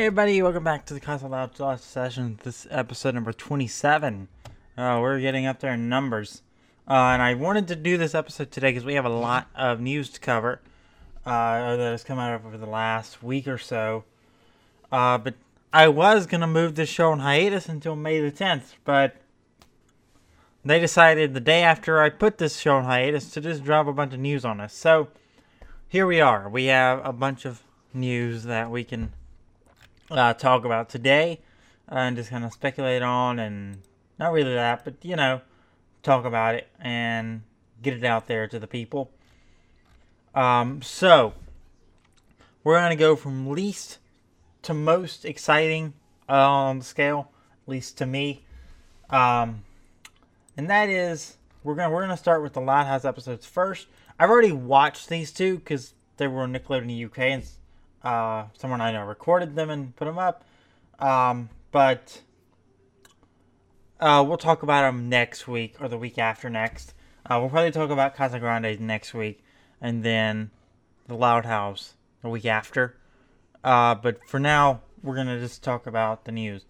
Everybody, welcome back to the Casa Loud Lost session. This episode number 27. Uh, we're getting up there in numbers. Uh, and I wanted to do this episode today because we have a lot of news to cover uh, that has come out over the last week or so. Uh, but I was going to move this show on hiatus until May the 10th, but they decided the day after I put this show on hiatus to just drop a bunch of news on us. So here we are. We have a bunch of news that we can uh, talk about today and just kind of speculate on and not really that, but you know, talk about it and get it out there to the people. Um, so we're gonna go from least to most exciting uh, on the scale, at least to me, um, and that is we're gonna we're gonna start with the Loud House episodes first. I've already watched these two because they were on Nickelodeon UK and uh, someone I know recorded them and put them up. Um, but uh, we'll talk about them next week or the week after next. Uh, we'll probably talk about Casa Grande next week, and then the Loud House the week after. Uh, but for now, we're gonna just talk about the news.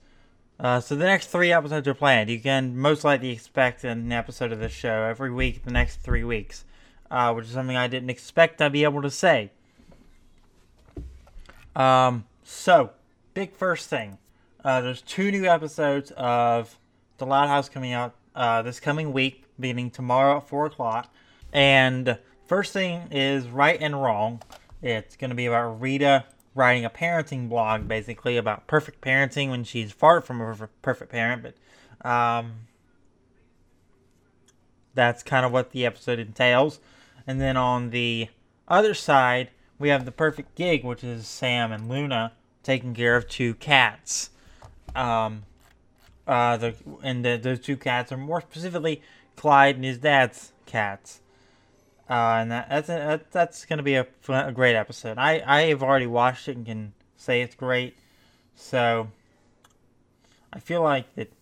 Uh, so the next three episodes are planned. You can most likely expect an episode of this show every week the next three weeks, uh, which is something I didn't expect I'd be able to say. Um, so, big first thing. Uh, there's two new episodes of The Loud House coming out uh, this coming week, beginning tomorrow at 4 o'clock. And first thing is Right and Wrong. It's going to be about Rita writing a parenting blog, basically, about perfect parenting when she's far from a perfect parent. But um, that's kind of what the episode entails. And then on the other side, we have the perfect gig, which is Sam and Luna taking care of two cats. Um, uh, the and the, those two cats are more specifically Clyde and his dad's cats. Uh, and that, that's a, that's going to be a, a great episode. I I have already watched it and can say it's great. So I feel like that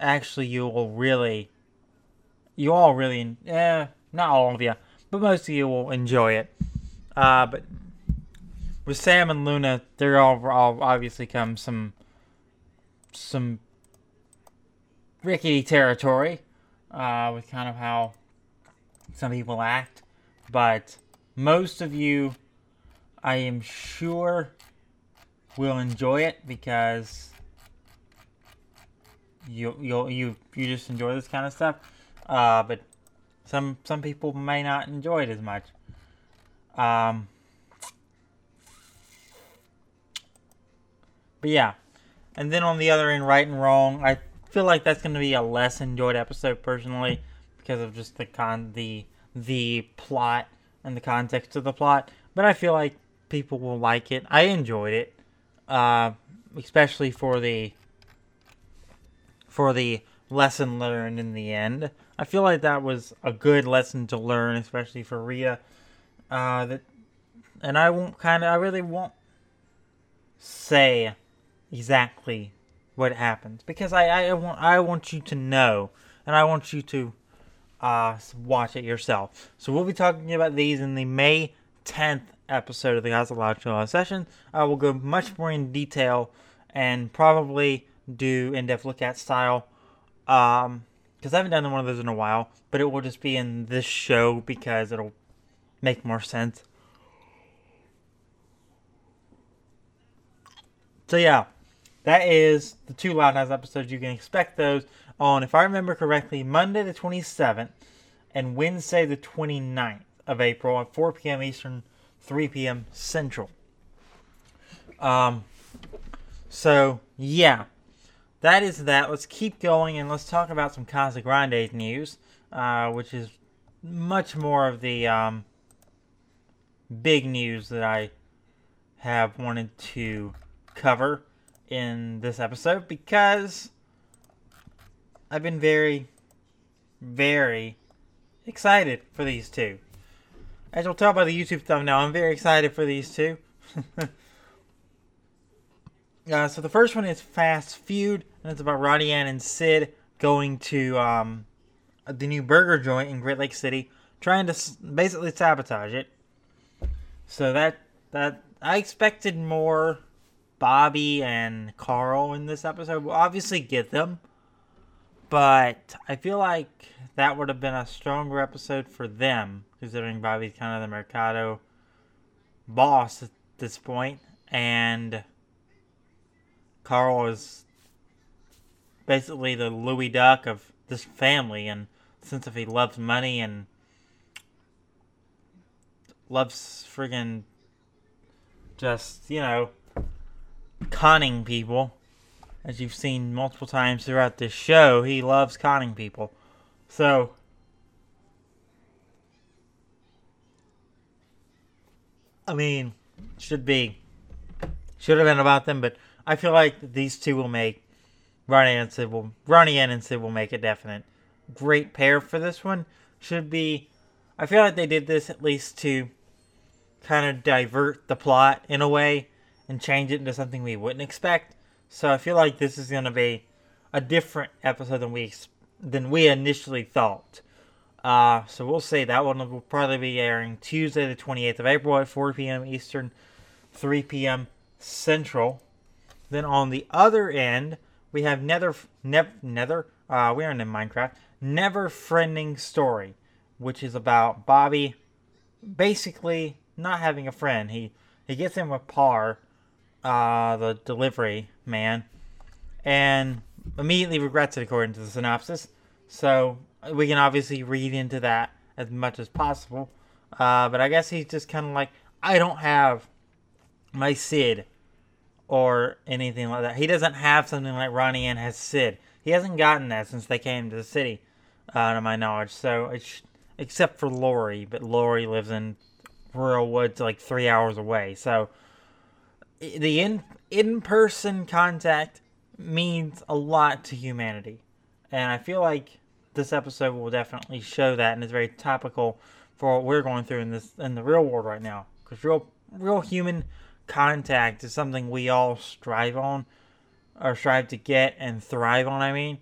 actually you will really you all really yeah not all of you but most of you will enjoy it uh, but with Sam and Luna, there all, all obviously come some some rickety territory uh, with kind of how some people act. But most of you, I am sure, will enjoy it because you you you you just enjoy this kind of stuff. Uh, but some some people may not enjoy it as much. Um, but yeah, and then on the other end, right and wrong. I feel like that's going to be a less enjoyed episode personally because of just the con the the plot and the context of the plot. But I feel like people will like it. I enjoyed it, uh, especially for the for the lesson learned in the end. I feel like that was a good lesson to learn, especially for Rita. Uh, that, and I won't kind of, I really won't say exactly what happens because I, I want, I want you to know, and I want you to uh, watch it yourself. So we'll be talking about these in the May 10th episode of the Cosmological Session. I will go much more in detail and probably do in-depth look at style. Um, because I haven't done one of those in a while, but it will just be in this show because it'll make more sense. So yeah, that is the two Loud House episodes. You can expect those on, if I remember correctly, Monday the 27th and Wednesday the 29th of April at 4 p.m. Eastern, 3 p.m. Central. Um, so yeah, that is that. Let's keep going and let's talk about some Casa Grande news, uh, which is much more of the um, big news that I have wanted to cover in this episode because I've been very, very excited for these two. As you'll tell by the YouTube thumbnail, I'm very excited for these two. uh, so the first one is Fast Feud, and it's about Ronnie Anne and Sid going to um, the new burger joint in Great Lake City, trying to basically sabotage it. So that that I expected more Bobby and Carl in this episode. We'll obviously get them, but I feel like that would have been a stronger episode for them, considering Bobby's kind of the Mercado boss at this point, and Carl is basically the Louis Duck of this family, and since if he loves money and loves friggin' just, you know, conning people. As you've seen multiple times throughout this show, he loves conning people. So, I mean, should be, should have been about them, but I feel like these two will make Ronnie and Sid will Ronnie and Sid will make a definite great pair for this one. Should be, I feel like they did this at least to kind of divert the plot in a way and change it into something we wouldn't expect. So I feel like this is going to be a different episode than we than we initially thought. Uh, so we'll see. That one will probably be airing Tuesday, the 28th of April at 4 p.m. Eastern, 3 p.m. Central. Then on the other end, we have Nether, ne- Nether. Uh, we aren't in Minecraft. Never Friending Story, which is about Bobby basically not having a friend. He he gets in with Parr, uh, the delivery man, and immediately regrets it according to the synopsis. So we can obviously read into that as much as possible. Uh, but I guess he's just kind of like, I don't have my Sid or anything like that. He doesn't have something like Ronnie and has Sid. He hasn't gotten that since they came to the city, uh, to my knowledge. So it's except for Lori, but Lori lives in rural woods like three hours away. So the in in person contact means a lot to humanity, and I feel like this episode will definitely show that, and it's very topical for what we're going through in this in the real world right now. Because real real human contact is something we all strive on, or strive to get and thrive on. I mean,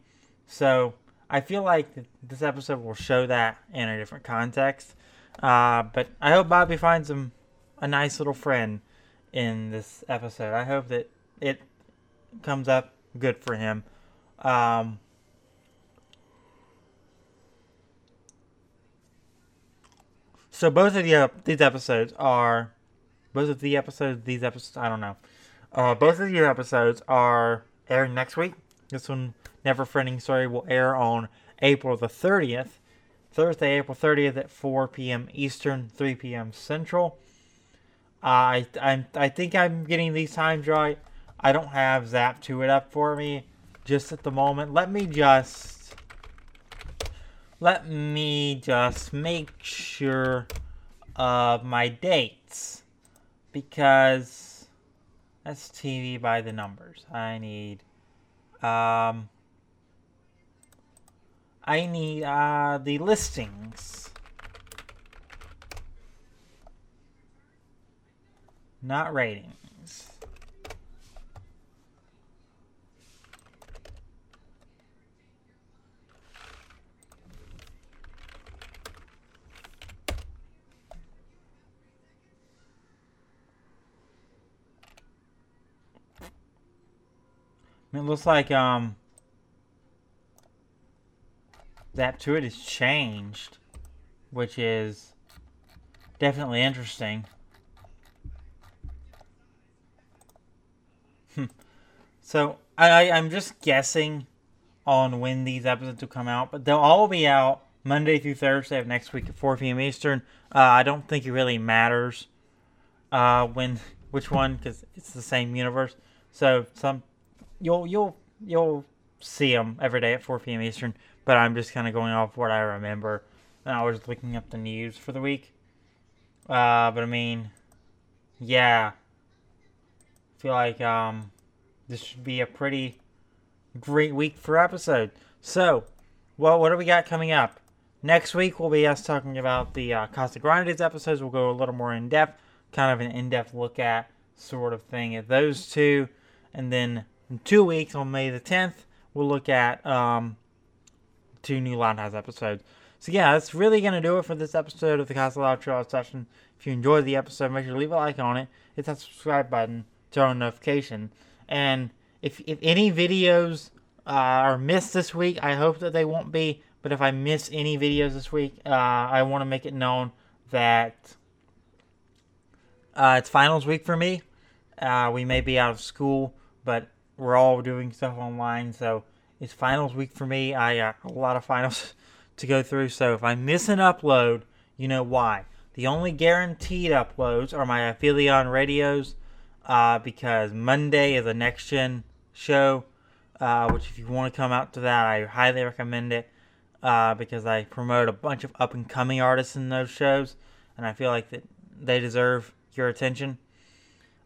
so I feel like this episode will show that in a different context. Uh, but I hope Bobby finds him a nice little friend in this episode. I hope that it comes up good for him. Um, so both of the uh, these episodes are both of the episodes these episodes I don't know. Uh, both of the episodes are airing next week. This one, Never Friending Story, will air on April the 30th. Thursday, April 30th at 4 p.m. Eastern, 3 p.m. Central. I I I think I'm getting these times right. I don't have Zap2it up for me just at the moment. Let me just let me just make sure of my dates because that's TV by the numbers. I need um I need uh the listings. Not ratings. It looks like um that to it is changed, which is definitely interesting. So I, I'm just guessing on when these episodes will come out, but they'll all be out Monday through Thursday of next week at 4 p.m. Eastern. Uh, I don't think it really matters uh, when which one because it's the same universe. So some you'll you'll you'll see them every day at 4 p.m. Eastern. But I'm just kind of going off what I remember, and I was looking up the news for the week. Uh, but I mean, yeah, I feel like um this should be a pretty great week for episode. So, well, what do we got coming up? Next week will be us talking about the uh, Casagrandes episodes. We'll go a little more in depth, kind of an in depth look at sort of thing at those two. And then in two weeks, on May the 10th, we'll look at um, two new Loud House episodes. So, yeah, that's really going to do it for this episode of the Castle Trail session. If you enjoyed the episode, make sure to leave a like on it, hit that subscribe button, turn on notification. And if if any videos uh, are missed this week, I hope that they won't be. But if I miss any videos this week, uh, I want to make it known that uh, it's finals week for me. Uh, we may be out of school, but we're all doing stuff online, so it's finals week for me. I got a lot of finals to go through, so if I miss an upload, you know why. The only guaranteed uploads are my Aphelion radios, uh, because Monday is a next gen show, uh, which if you want to come out to that, I highly recommend it, uh, because I promote a bunch of up and coming artists in those shows, and I feel like that they deserve your attention.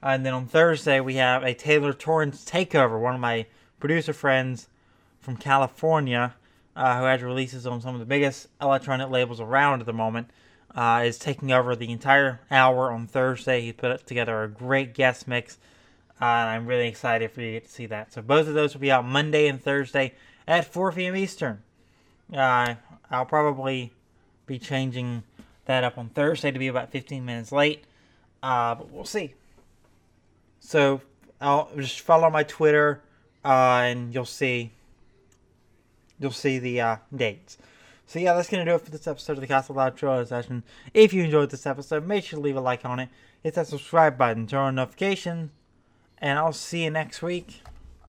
And then on Thursday, we have a Taylor Torrence takeover, one of my producer friends from California, uh, who has releases on some of the biggest electronic labels around at the moment, uh, is taking over the entire hour on Thursday. He put together a great guest mix, uh, and I'm really excited for you to get to see that. So both of those will be out Monday and Thursday at 4 p.m. Eastern. Uh, I'll probably be changing that up on Thursday to be about 15 minutes late, uh, but we'll see. So I'll just follow my Twitter, uh, and you'll see you'll see the uh, dates. So yeah, that's gonna do it for this episode of the Castle Loud Trailer session. If you enjoyed this episode, make sure to leave a like on it, hit that subscribe button, turn on notifications, and I'll see you next week.